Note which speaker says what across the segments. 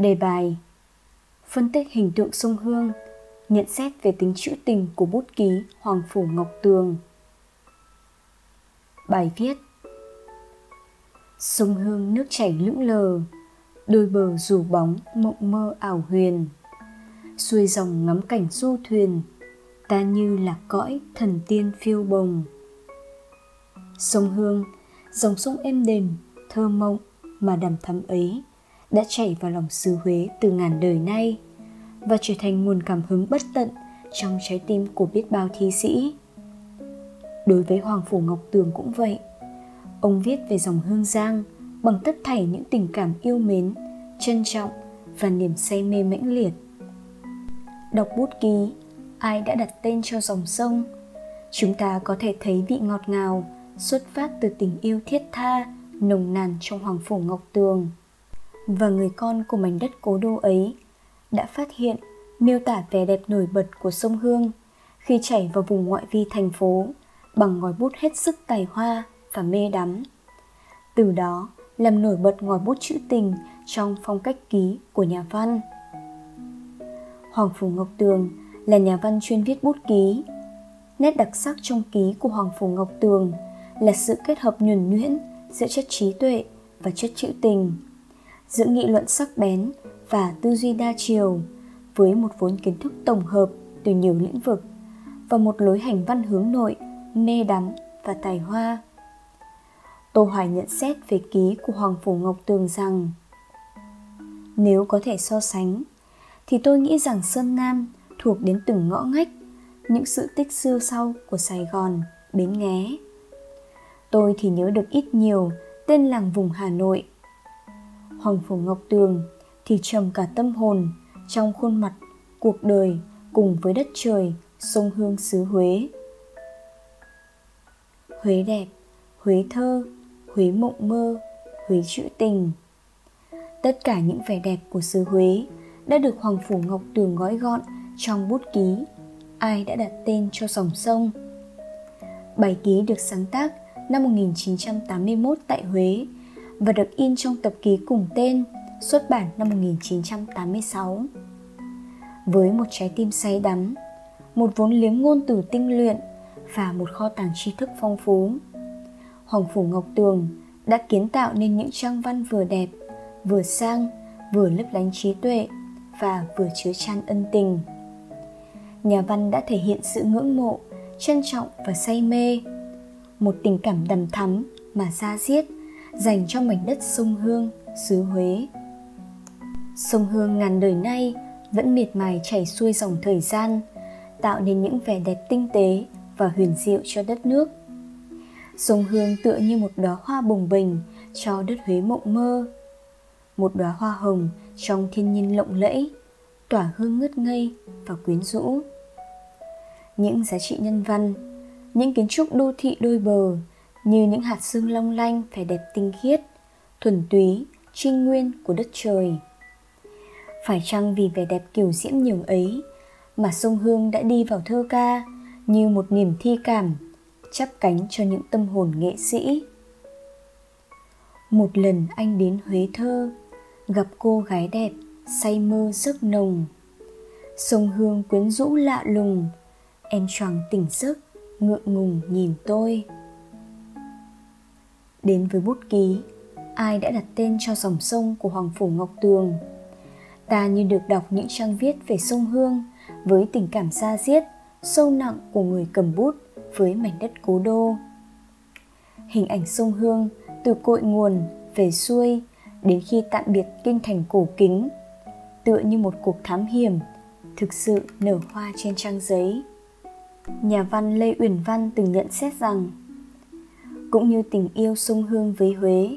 Speaker 1: Đề bài. Phân tích hình tượng sông Hương Nhận xét về tính trữ tình của bút ký Hoàng Phủ Ngọc Tường. Bài viết. Sông Hương nước chảy lững lờ Đôi bờ rủ bóng mộng mơ ảo huyền. Xuôi dòng ngắm cảnh du thuyền Ta như là cõi thần tiên phiêu bồng. Sông Hương, dòng sông êm đềm, thơ mộng mà đầm thắm ấy đã chảy vào lòng xứ Huế từ ngàn đời nay và trở thành nguồn cảm hứng bất tận trong trái tim của biết bao thi sĩ. Đối với Hoàng Phủ Ngọc Tường cũng vậy. Ông viết về dòng hương giang bằng tất thảy những tình cảm yêu mến, trân trọng và niềm say mê mãnh liệt. Đọc bút ký, ai đã đặt tên cho dòng sông, chúng ta có thể thấy vị ngọt ngào xuất phát từ tình yêu thiết tha, nồng nàn trong Hoàng Phủ Ngọc Tường – và người con của mảnh đất cố đô ấy đã phát hiện, miêu tả vẻ đẹp nổi bật của sông Hương khi chảy vào vùng ngoại vi thành phố bằng ngòi bút hết sức tài hoa và mê đắm. Từ đó làm nổi bật ngòi bút trữ tình trong phong cách ký của nhà văn. Hoàng Phủ Ngọc Tường là nhà văn chuyên viết bút ký. Nét đặc sắc trong ký của Hoàng Phủ Ngọc Tường là sự kết hợp nhuần nhuyễn giữa chất trí tuệ và chất trữ tình giữa nghị luận sắc bén và tư duy đa chiều với một vốn kiến thức tổng hợp từ nhiều lĩnh vực và một lối hành văn hướng nội mê đắm và tài hoa. Tô hoài nhận xét về ký của hoàng phủ ngọc tường rằng, nếu có thể so sánh, thì tôi nghĩ rằng sơn nam thuộc đến từng ngõ ngách những sự tích xưa sau của sài gòn, bến nghé. Tôi thì nhớ được ít nhiều tên làng vùng hà nội Hoàng Phủ Ngọc Tường thì trầm cả tâm hồn trong khuôn mặt cuộc đời cùng với đất trời sông hương xứ Huế. Huế đẹp, Huế thơ, Huế mộng mơ, Huế trữ tình. Tất cả những vẻ đẹp của xứ Huế đã được Hoàng Phủ Ngọc Tường gói gọn trong bút ký Ai đã đặt tên cho dòng sông. Bài ký được sáng tác năm 1981 tại Huế và được in trong tập ký cùng tên xuất bản năm 1986. Với một trái tim say đắm, một vốn liếng ngôn từ tinh luyện và một kho tàng tri thức phong phú, Hoàng Phủ Ngọc Tường đã kiến tạo nên những trang văn vừa đẹp, vừa sang, vừa lấp lánh trí tuệ và vừa chứa chan ân tình. Nhà văn đã thể hiện sự ngưỡng mộ, trân trọng và say mê, một tình cảm đầm thắm mà da diết dành cho mảnh đất sông Hương, xứ Huế. Sông Hương ngàn đời nay vẫn miệt mài chảy xuôi dòng thời gian, tạo nên những vẻ đẹp tinh tế và huyền diệu cho đất nước. Sông Hương tựa như một đóa hoa bồng bềnh cho đất Huế mộng mơ. Một đóa hoa hồng trong thiên nhiên lộng lẫy, tỏa hương ngất ngây và quyến rũ. Những giá trị nhân văn, những kiến trúc đô thị đôi bờ như những hạt sương long lanh vẻ đẹp tinh khiết, thuần túy, trinh nguyên của đất trời. Phải chăng vì vẻ đẹp kiểu diễm nhường ấy mà sông Hương đã đi vào thơ ca như một niềm thi cảm, chắp cánh cho những tâm hồn nghệ sĩ. Một lần anh đến Huế thơ, gặp cô gái đẹp, say mơ giấc nồng. Sông Hương quyến rũ lạ lùng, em choàng tỉnh giấc, ngượng ngùng nhìn tôi. Đến với bút ký, ai đã đặt tên cho dòng sông của Hoàng Phủ Ngọc Tường? Ta như được đọc những trang viết về sông Hương với tình cảm xa diết, sâu nặng của người cầm bút với mảnh đất cố đô. Hình ảnh sông Hương từ cội nguồn về xuôi đến khi tạm biệt kinh thành cổ kính tựa như một cuộc thám hiểm thực sự nở hoa trên trang giấy nhà văn lê uyển văn từng nhận xét rằng cũng như tình yêu sông Hương với Huế.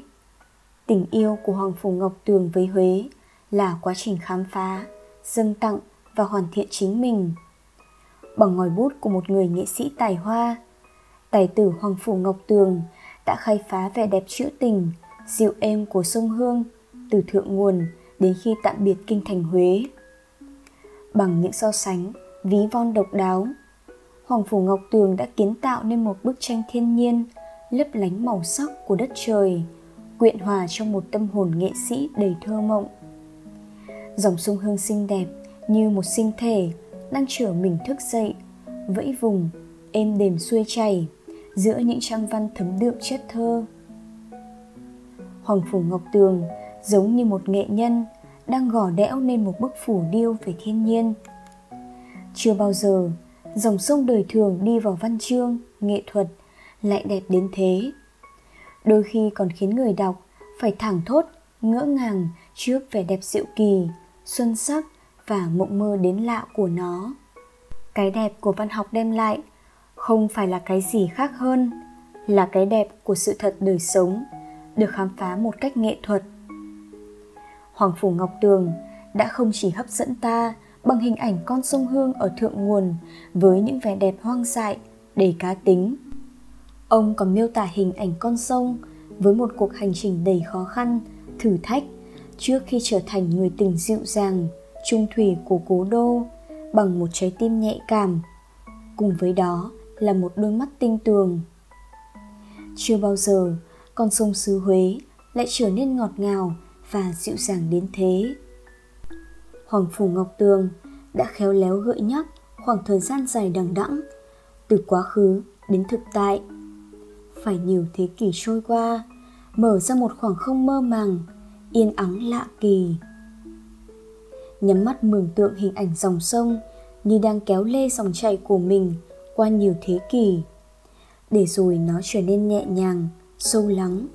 Speaker 1: Tình yêu của Hoàng Phủ Ngọc Tường với Huế là quá trình khám phá, dâng tặng và hoàn thiện chính mình. Bằng ngòi bút của một người nghệ sĩ tài hoa, tài tử Hoàng Phủ Ngọc Tường đã khai phá vẻ đẹp trữ tình, dịu êm của sông Hương từ thượng nguồn đến khi tạm biệt kinh thành Huế. Bằng những so sánh, ví von độc đáo, Hoàng Phủ Ngọc Tường đã kiến tạo nên một bức tranh thiên nhiên lấp lánh màu sắc của đất trời quyện hòa trong một tâm hồn nghệ sĩ đầy thơ mộng Dòng sông Hương xinh đẹp như một sinh thể đang trở mình thức dậy, vẫy vùng, êm đềm xuôi chảy giữa những trang văn thấm đượm chất thơ. Hoàng Phủ Ngọc Tường giống như một nghệ nhân đang gò đẽo nên một bức phủ điêu về thiên nhiên. Chưa bao giờ dòng sông đời thường đi vào văn chương, nghệ thuật lại đẹp đến thế. Đôi khi còn khiến người đọc phải thẳng thốt, ngỡ ngàng trước vẻ đẹp diệu kỳ, xuân sắc và mộng mơ đến lạ của nó. Cái đẹp của văn học đem lại không phải là cái gì khác hơn là cái đẹp của sự thật đời sống được khám phá một cách nghệ thuật hoàng phủ ngọc tường đã không chỉ hấp dẫn ta bằng hình ảnh con sông hương ở thượng nguồn với những vẻ đẹp hoang dại đầy cá tính ông còn miêu tả hình ảnh con sông với một cuộc hành trình đầy khó khăn, thử thách. Trước khi trở thành người tình dịu dàng, trung thủy của cố đô bằng một trái tim nhạy cảm, cùng với đó là một đôi mắt tinh tường. Chưa bao giờ con sông xứ huế lại trở nên ngọt ngào và dịu dàng đến thế. Hoàng phủ ngọc tường đã khéo léo gợi nhắc khoảng thời gian dài đằng đẵng, từ quá khứ đến thực tại phải nhiều thế kỷ trôi qua, mở ra một khoảng không mơ màng, yên ắng lạ kỳ. Nhắm mắt mường tượng hình ảnh dòng sông như đang kéo lê dòng chảy của mình qua nhiều thế kỷ, để rồi nó trở nên nhẹ nhàng, sâu lắng.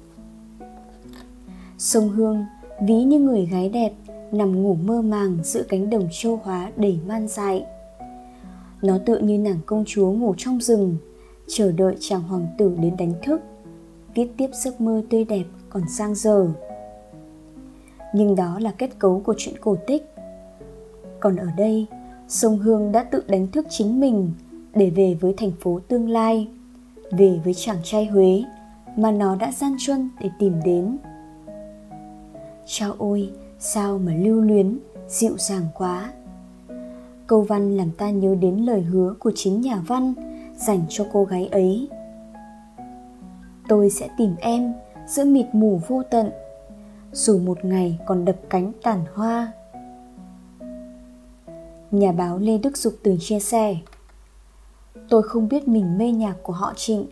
Speaker 1: Sông hương, ví như người gái đẹp, nằm ngủ mơ màng giữa cánh đồng châu hóa đầy man dại. Nó tựa như nàng công chúa ngủ trong rừng chờ đợi chàng hoàng tử đến đánh thức. Viết tiếp giấc mơ tươi đẹp còn sang giờ. Nhưng đó là kết cấu của chuyện cổ tích. Còn ở đây, sông hương đã tự đánh thức chính mình để về với thành phố tương lai, về với chàng trai huế mà nó đã gian truân để tìm đến. Chao ôi, sao mà lưu luyến, dịu dàng quá. Câu văn làm ta nhớ đến lời hứa của chính nhà văn dành cho cô gái ấy. Tôi sẽ tìm em giữa mịt mù vô tận, dù một ngày còn đập cánh tàn hoa. Nhà báo lê đức dục từng chia sẻ, tôi không biết mình mê nhạc của họ trịnh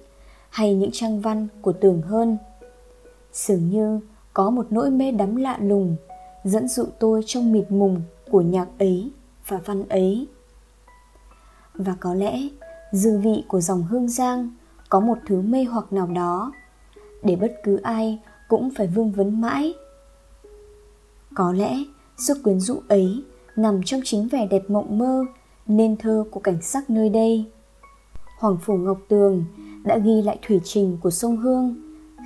Speaker 1: hay những trang văn của tường hơn. Dường như có một nỗi mê đắm lạ lùng dẫn dụ tôi trong mịt mùng của nhạc ấy và văn ấy. Và có lẽ dư vị của dòng hương giang có một thứ mê hoặc nào đó. Để bất cứ ai cũng phải vương vấn mãi. Có lẽ sức quyến rũ ấy nằm trong chính vẻ đẹp mộng mơ nên thơ của cảnh sắc nơi đây. Hoàng phủ ngọc tường đã ghi lại thủy trình của sông hương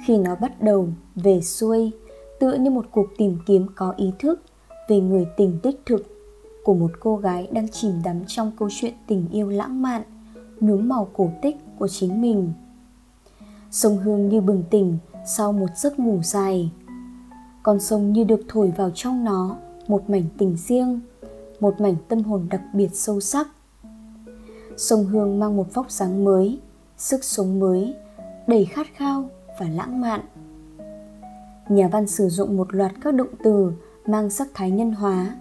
Speaker 1: khi nó bắt đầu về xuôi, tựa như một cuộc tìm kiếm có ý thức về người tình đích thực của một cô gái đang chìm đắm trong câu chuyện tình yêu lãng mạn nhuốm màu cổ tích của chính mình. Sông hương như bừng tỉnh sau một giấc ngủ dài. Con sông như được thổi vào trong nó, một mảnh tình riêng, một mảnh tâm hồn đặc biệt sâu sắc. Sông hương mang một vóc dáng mới, sức sống mới, đầy khát khao và lãng mạn. Nhà văn sử dụng một loạt các động từ mang sắc thái nhân hóa.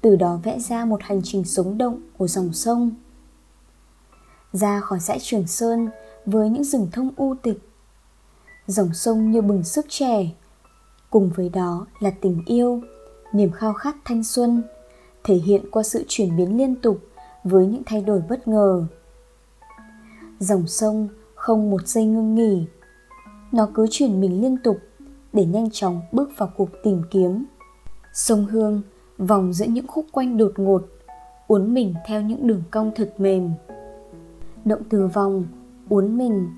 Speaker 1: Từ đó vẽ ra một hành trình sống động của dòng sông ra khỏi dãy trường sơn với những rừng thông u tịch. Dòng sông như bừng sức trẻ cùng với đó là tình yêu, niềm khao khát thanh xuân, thể hiện qua sự chuyển biến liên tục với những thay đổi bất ngờ. Dòng sông không một giây ngưng nghỉ. Nó cứ chuyển mình liên tục để nhanh chóng bước vào cuộc tìm kiếm. Sông hương vòng giữa những khúc quanh đột ngột, uốn mình theo những đường cong thật mềm động từ vòng, uốn mình,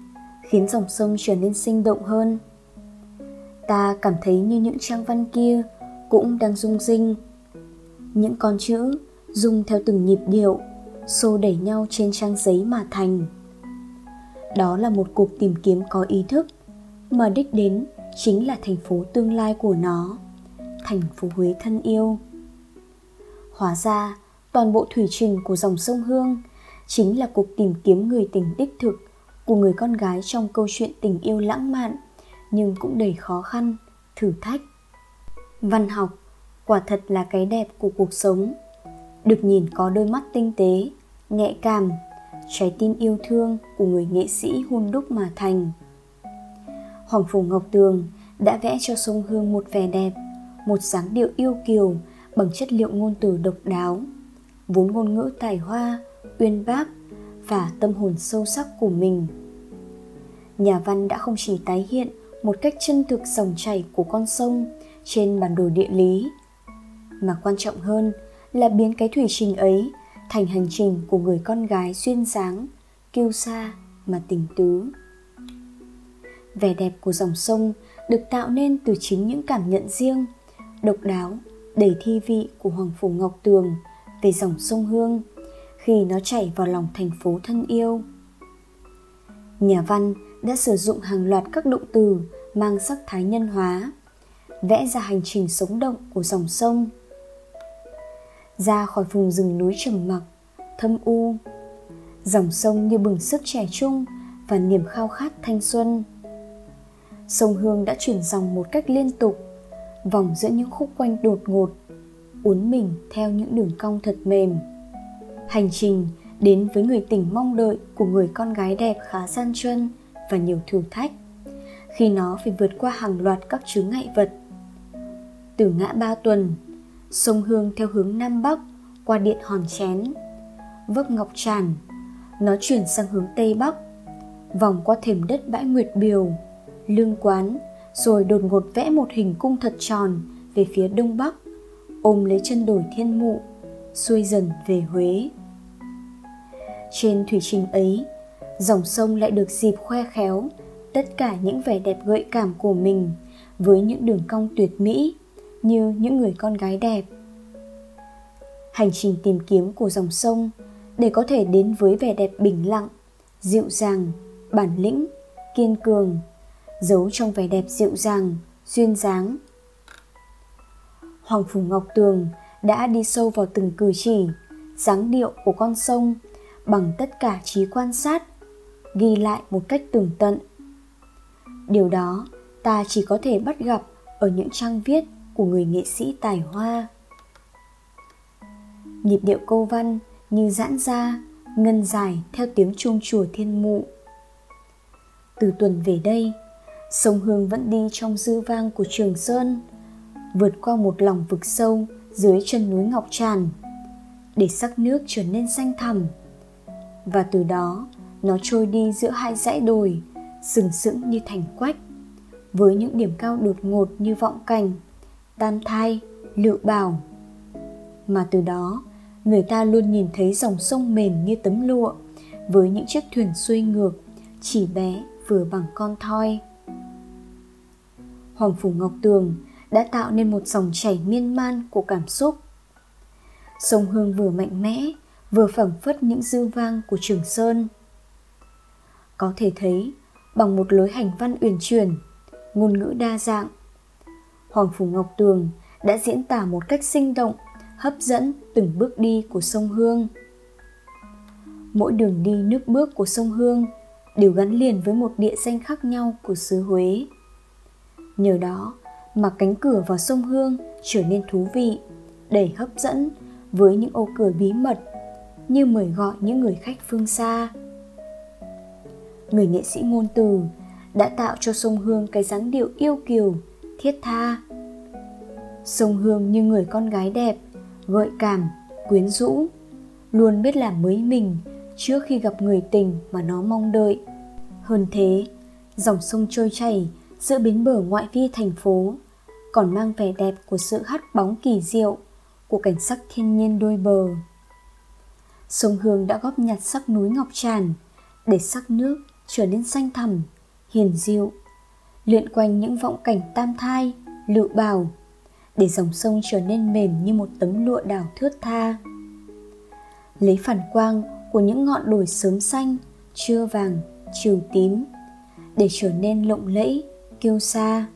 Speaker 1: khiến dòng sông trở nên sinh động hơn. Ta cảm thấy như những trang văn kia cũng đang rung rinh. Những con chữ rung theo từng nhịp điệu, xô đẩy nhau trên trang giấy mà thành. Đó là một cuộc tìm kiếm có ý thức, mà đích đến chính là thành phố tương lai của nó, thành phố huế thân yêu. Hóa ra, toàn bộ thủy trình của dòng sông hương chính là cuộc tìm kiếm người tình đích thực của người con gái trong câu chuyện tình yêu lãng mạn, nhưng cũng đầy khó khăn, thử thách. Văn học, quả thật là cái đẹp của cuộc sống. Được nhìn có đôi mắt tinh tế nhạy cảm, trái tim yêu thương của người nghệ sĩ hun đúc mà thành. Hoàng phủ ngọc tường đã vẽ cho sông hương một vẻ đẹp, một dáng điệu yêu kiều bằng chất liệu ngôn từ độc đáo. Vốn ngôn ngữ tài hoa uyên bác và tâm hồn sâu sắc của mình. Nhà văn đã không chỉ tái hiện một cách chân thực dòng chảy của con sông trên bản đồ địa lý, mà quan trọng hơn là biến cái thủy trình ấy thành hành trình của người con gái duyên dáng, kiêu sa mà tình tứ. Vẻ đẹp của dòng sông được tạo nên từ chính những cảm nhận riêng, độc đáo, đầy thi vị của hoàng phủ ngọc tường về dòng sông hương khi nó chảy vào lòng thành phố thân yêu. Nhà văn đã sử dụng hàng loạt các động từ mang sắc thái nhân hóa, vẽ ra hành trình sống động của dòng sông. Ra khỏi vùng rừng núi trầm mặc, thâm u, dòng sông như bừng sức trẻ trung và niềm khao khát thanh xuân. Sông hương đã chuyển dòng một cách liên tục, vòng giữa những khúc quanh đột ngột, uốn mình theo những đường cong thật mềm hành trình đến với người tình mong đợi của người con gái đẹp khá gian truân và nhiều thử thách. Khi nó phải vượt qua hàng loạt các chướng ngại vật, từ ngã ba tuần, sông hương theo hướng nam bắc, qua điện hòn chén, vấp ngọc tràn, nó chuyển sang hướng tây bắc, vòng qua thềm đất bãi nguyệt biều lương quán, rồi đột ngột vẽ một hình cung thật tròn về phía đông bắc, ôm lấy chân đồi thiên mụ, xuôi dần về huế trên thủy trình ấy. Dòng sông lại được dịp khoe khéo, tất cả những vẻ đẹp gợi cảm của mình với những đường cong tuyệt mỹ như những người con gái đẹp. Hành trình tìm kiếm của dòng sông để có thể đến với vẻ đẹp bình lặng, dịu dàng, bản lĩnh, kiên cường, giấu trong vẻ đẹp dịu dàng, duyên dáng. Hoàng phủ ngọc tường đã đi sâu vào từng cử chỉ, dáng điệu của con sông bằng tất cả trí quan sát, ghi lại một cách tường tận. Điều đó, ta chỉ có thể bắt gặp ở những trang viết của người nghệ sĩ tài hoa. Nhịp điệu câu văn như giãn ra, ngân dài theo tiếng chuông chùa thiên mụ. Từ tuần về đây, sông hương vẫn đi trong dư vang của trường sơn, vượt qua một lòng vực sâu dưới chân núi ngọc tràn, để sắc nước trở nên xanh thẳm và từ đó, nó trôi đi giữa hai dãy đồi, sừng sững như thành quách, với những điểm cao đột ngột như vọng cành, tam thai lựu bảo. Mà từ đó, người ta luôn nhìn thấy dòng sông mềm như tấm lụa, với những chiếc thuyền xuôi ngược, chỉ bé vừa bằng con thoi. Hoàng phủ ngọc tường đã tạo nên một dòng chảy miên man của cảm xúc. Sông hương vừa mạnh mẽ vừa phẳng phất những dư vang của trường sơn. Có thể thấy, bằng một lối hành văn uyển chuyển, ngôn ngữ đa dạng, hoàng phủ ngọc tường đã diễn tả một cách sinh động, hấp dẫn từng bước đi của sông hương. Mỗi đường đi nước bước của sông hương đều gắn liền với một địa danh khác nhau của xứ huế. Nhờ đó mà cánh cửa vào sông hương trở nên thú vị, đầy hấp dẫn với những ô cửa bí mật như mời gọi những người khách phương xa. Người nghệ sĩ ngôn từ đã tạo cho sông hương cái dáng điệu yêu kiều, thiết tha. Sông hương như người con gái đẹp, gợi cảm, quyến rũ, luôn biết làm mới mình trước khi gặp người tình mà nó mong đợi. Hơn thế, dòng sông trôi chảy giữa bến bờ ngoại vi thành phố còn mang vẻ đẹp của sự hắt bóng kỳ diệu của cảnh sắc thiên nhiên đôi bờ sông hương đã góp nhặt sắc núi ngọc tràn để sắc nước trở nên xanh thẳm, hiền dịu lượn quanh những vọng cảnh tam thai lựu bào, để dòng sông trở nên mềm như một tấm lụa đảo thướt tha. Lấy phản quang của những ngọn đồi sớm xanh, trưa vàng, chiều tím để trở nên lộng lẫy, kiêu xa;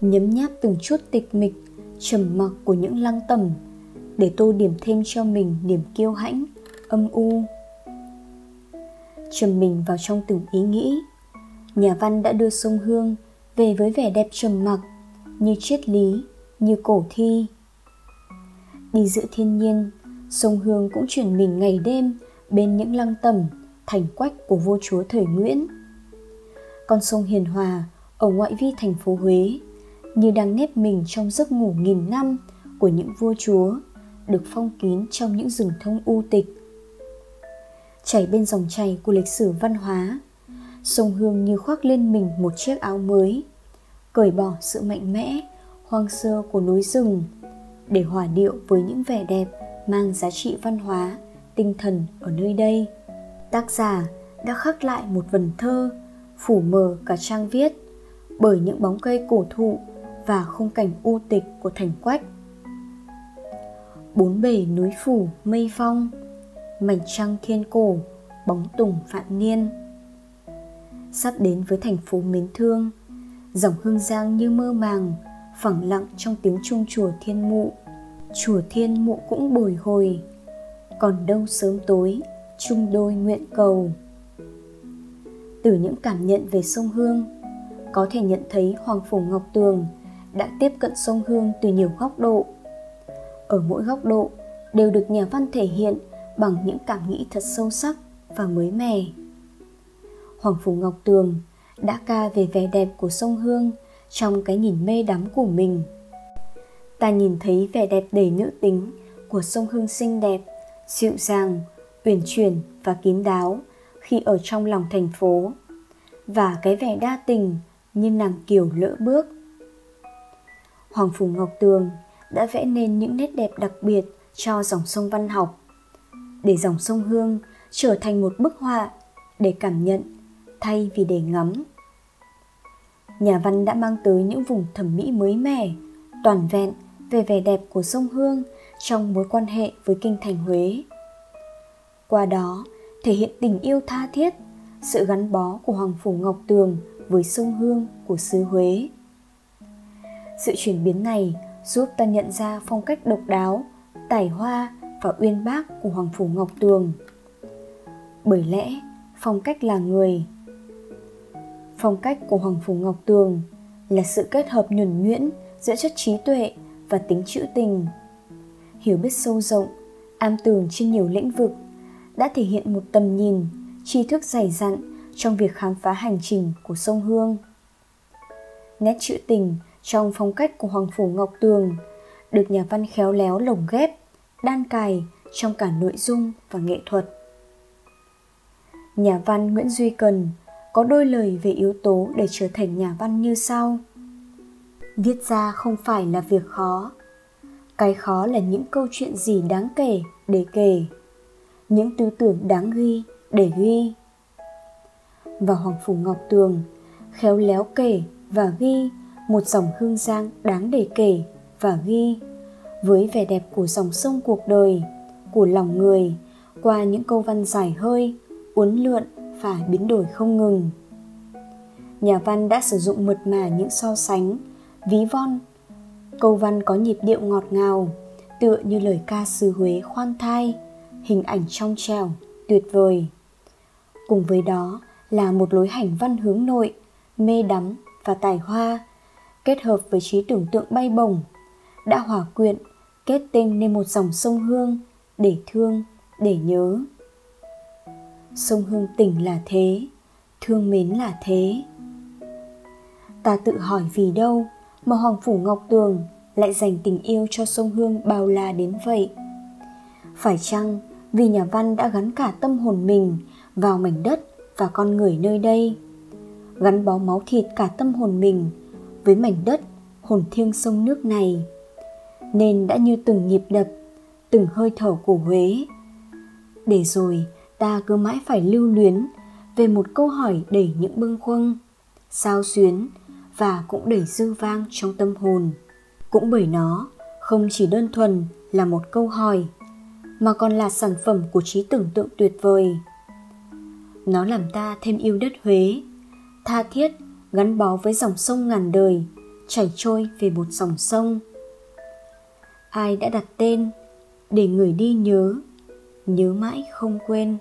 Speaker 1: nhấm nháp từng chút tịch mịch trầm mặc của những lăng tẩm để tô điểm thêm cho mình niềm kiêu hãnh, âm u. Trầm mình vào trong từng ý nghĩ. Nhà văn đã đưa sông hương về với vẻ đẹp trầm mặc, như triết lý, như cổ thi. Đi giữa thiên nhiên, sông hương cũng chuyển mình ngày đêm bên những lăng tẩm, thành quách của vua chúa thời nguyễn. Con sông hiền hòa ở ngoại vi thành phố huế, như đang nếp mình trong giấc ngủ nghìn năm của những vua chúa được phong kín trong những rừng thông u tịch. Chảy bên dòng chảy của lịch sử văn hóa, sông hương như khoác lên mình một chiếc áo mới, cởi bỏ sự mạnh mẽ, hoang sơ của núi rừng để hòa điệu với những vẻ đẹp mang giá trị văn hóa, tinh thần ở nơi đây. Tác giả đã khắc lại một vần thơ, phủ mờ cả trang viết bởi những bóng cây cổ thụ và khung cảnh u tịch của thành quách bốn bể núi phủ, mây phong. Mảnh trăng thiên cổ, bóng tùng vạn niên. Sắp đến với thành phố mến thương, dòng hương giang như mơ màng, phẳng lặng trong tiếng chuông chùa thiên mụ. Chùa thiên mụ cũng bồi hồi, còn đâu sớm tối, chung đôi nguyện cầu. Từ những cảm nhận về sông hương, có thể nhận thấy hoàng phủ ngọc tường đã tiếp cận sông hương từ nhiều góc độ ở mỗi góc độ đều được nhà văn thể hiện bằng những cảm nghĩ thật sâu sắc và mới mẻ. Hoàng phủ ngọc tường đã ca về vẻ đẹp của sông hương trong cái nhìn mê đắm của mình. Ta nhìn thấy vẻ đẹp đầy nữ tính của sông hương xinh đẹp, dịu dàng, uyển chuyển và kín đáo khi ở trong lòng thành phố, và cái vẻ đa tình như nàng kiều lỡ bước. Hoàng phủ ngọc tường đã vẽ nên những nét đẹp đặc biệt cho dòng sông văn học. Để dòng sông hương trở thành một bức họa để cảm nhận thay vì để ngắm. Nhà văn đã mang tới những vùng thẩm mỹ mới mẻ, toàn vẹn về vẻ đẹp của sông hương trong mối quan hệ với kinh thành huế. Qua đó, thể hiện tình yêu tha thiết, sự gắn bó của hoàng phủ ngọc tường với sông hương của xứ huế. Sự chuyển biến này giúp ta nhận ra phong cách độc đáo, tài hoa và uyên bác của hoàng phủ ngọc tường. Bởi lẽ, phong cách là người. Phong cách của hoàng phủ ngọc tường là sự kết hợp nhuần nhuyễn giữa chất trí tuệ và tính trữ tình. Hiểu biết sâu rộng, am tường trên nhiều lĩnh vực đã thể hiện một tầm nhìn, tri thức dày dặn trong việc khám phá hành trình của sông hương. Nét trữ tình trong phong cách của hoàng phủ ngọc tường, được nhà văn khéo léo lồng ghép, đan cài trong cả nội dung và nghệ thuật. Nhà văn nguyễn duy cần có đôi lời về yếu tố để trở thành nhà văn như sau. Viết ra không phải là việc khó. Cái khó là những câu chuyện gì đáng kể để kể, những tư tưởng đáng ghi để ghi. Và hoàng phủ ngọc tường khéo léo kể và ghi một dòng hương giang đáng để kể và ghi. Với vẻ đẹp của dòng sông cuộc đời, của lòng người, qua những câu văn dài hơi, uốn lượn và biến đổi không ngừng. Nhà văn đã sử dụng mượt mà những so sánh, ví von. Câu văn có nhịp điệu ngọt ngào, tựa như lời ca xứ huế khoan thai, hình ảnh trong trẻo tuyệt vời. Cùng với đó là một lối hành văn hướng nội, mê đắm và tài hoa kết hợp với trí tưởng tượng bay bổng, đã hòa quyện, kết tinh nên một dòng sông hương để thương, để nhớ. Sông hương tỉnh là thế, thương mến là thế. Ta tự hỏi vì đâu mà hoàng phủ ngọc tường lại dành tình yêu cho sông hương bao la đến vậy? Phải chăng vì nhà văn đã gắn cả tâm hồn mình vào mảnh đất và con người nơi đây? Gắn bó máu thịt cả tâm hồn mình với mảnh đất, hồn thiêng sông nước này. Nên đã như từng nhịp đập, từng hơi thở của huế. Để rồi, ta cứ mãi phải lưu luyến về một câu hỏi đầy những bâng khuâng, sao xuyến và cũng đầy dư vang trong tâm hồn. Cũng bởi nó, không chỉ đơn thuần là một câu hỏi, mà còn là sản phẩm của trí tưởng tượng tuyệt vời. Nó làm ta thêm yêu đất huế, tha thiết gắn bó với dòng sông ngàn đời, chảy trôi về một dòng sông. Ai đã đặt tên để người đi nhớ nhớ mãi không quên.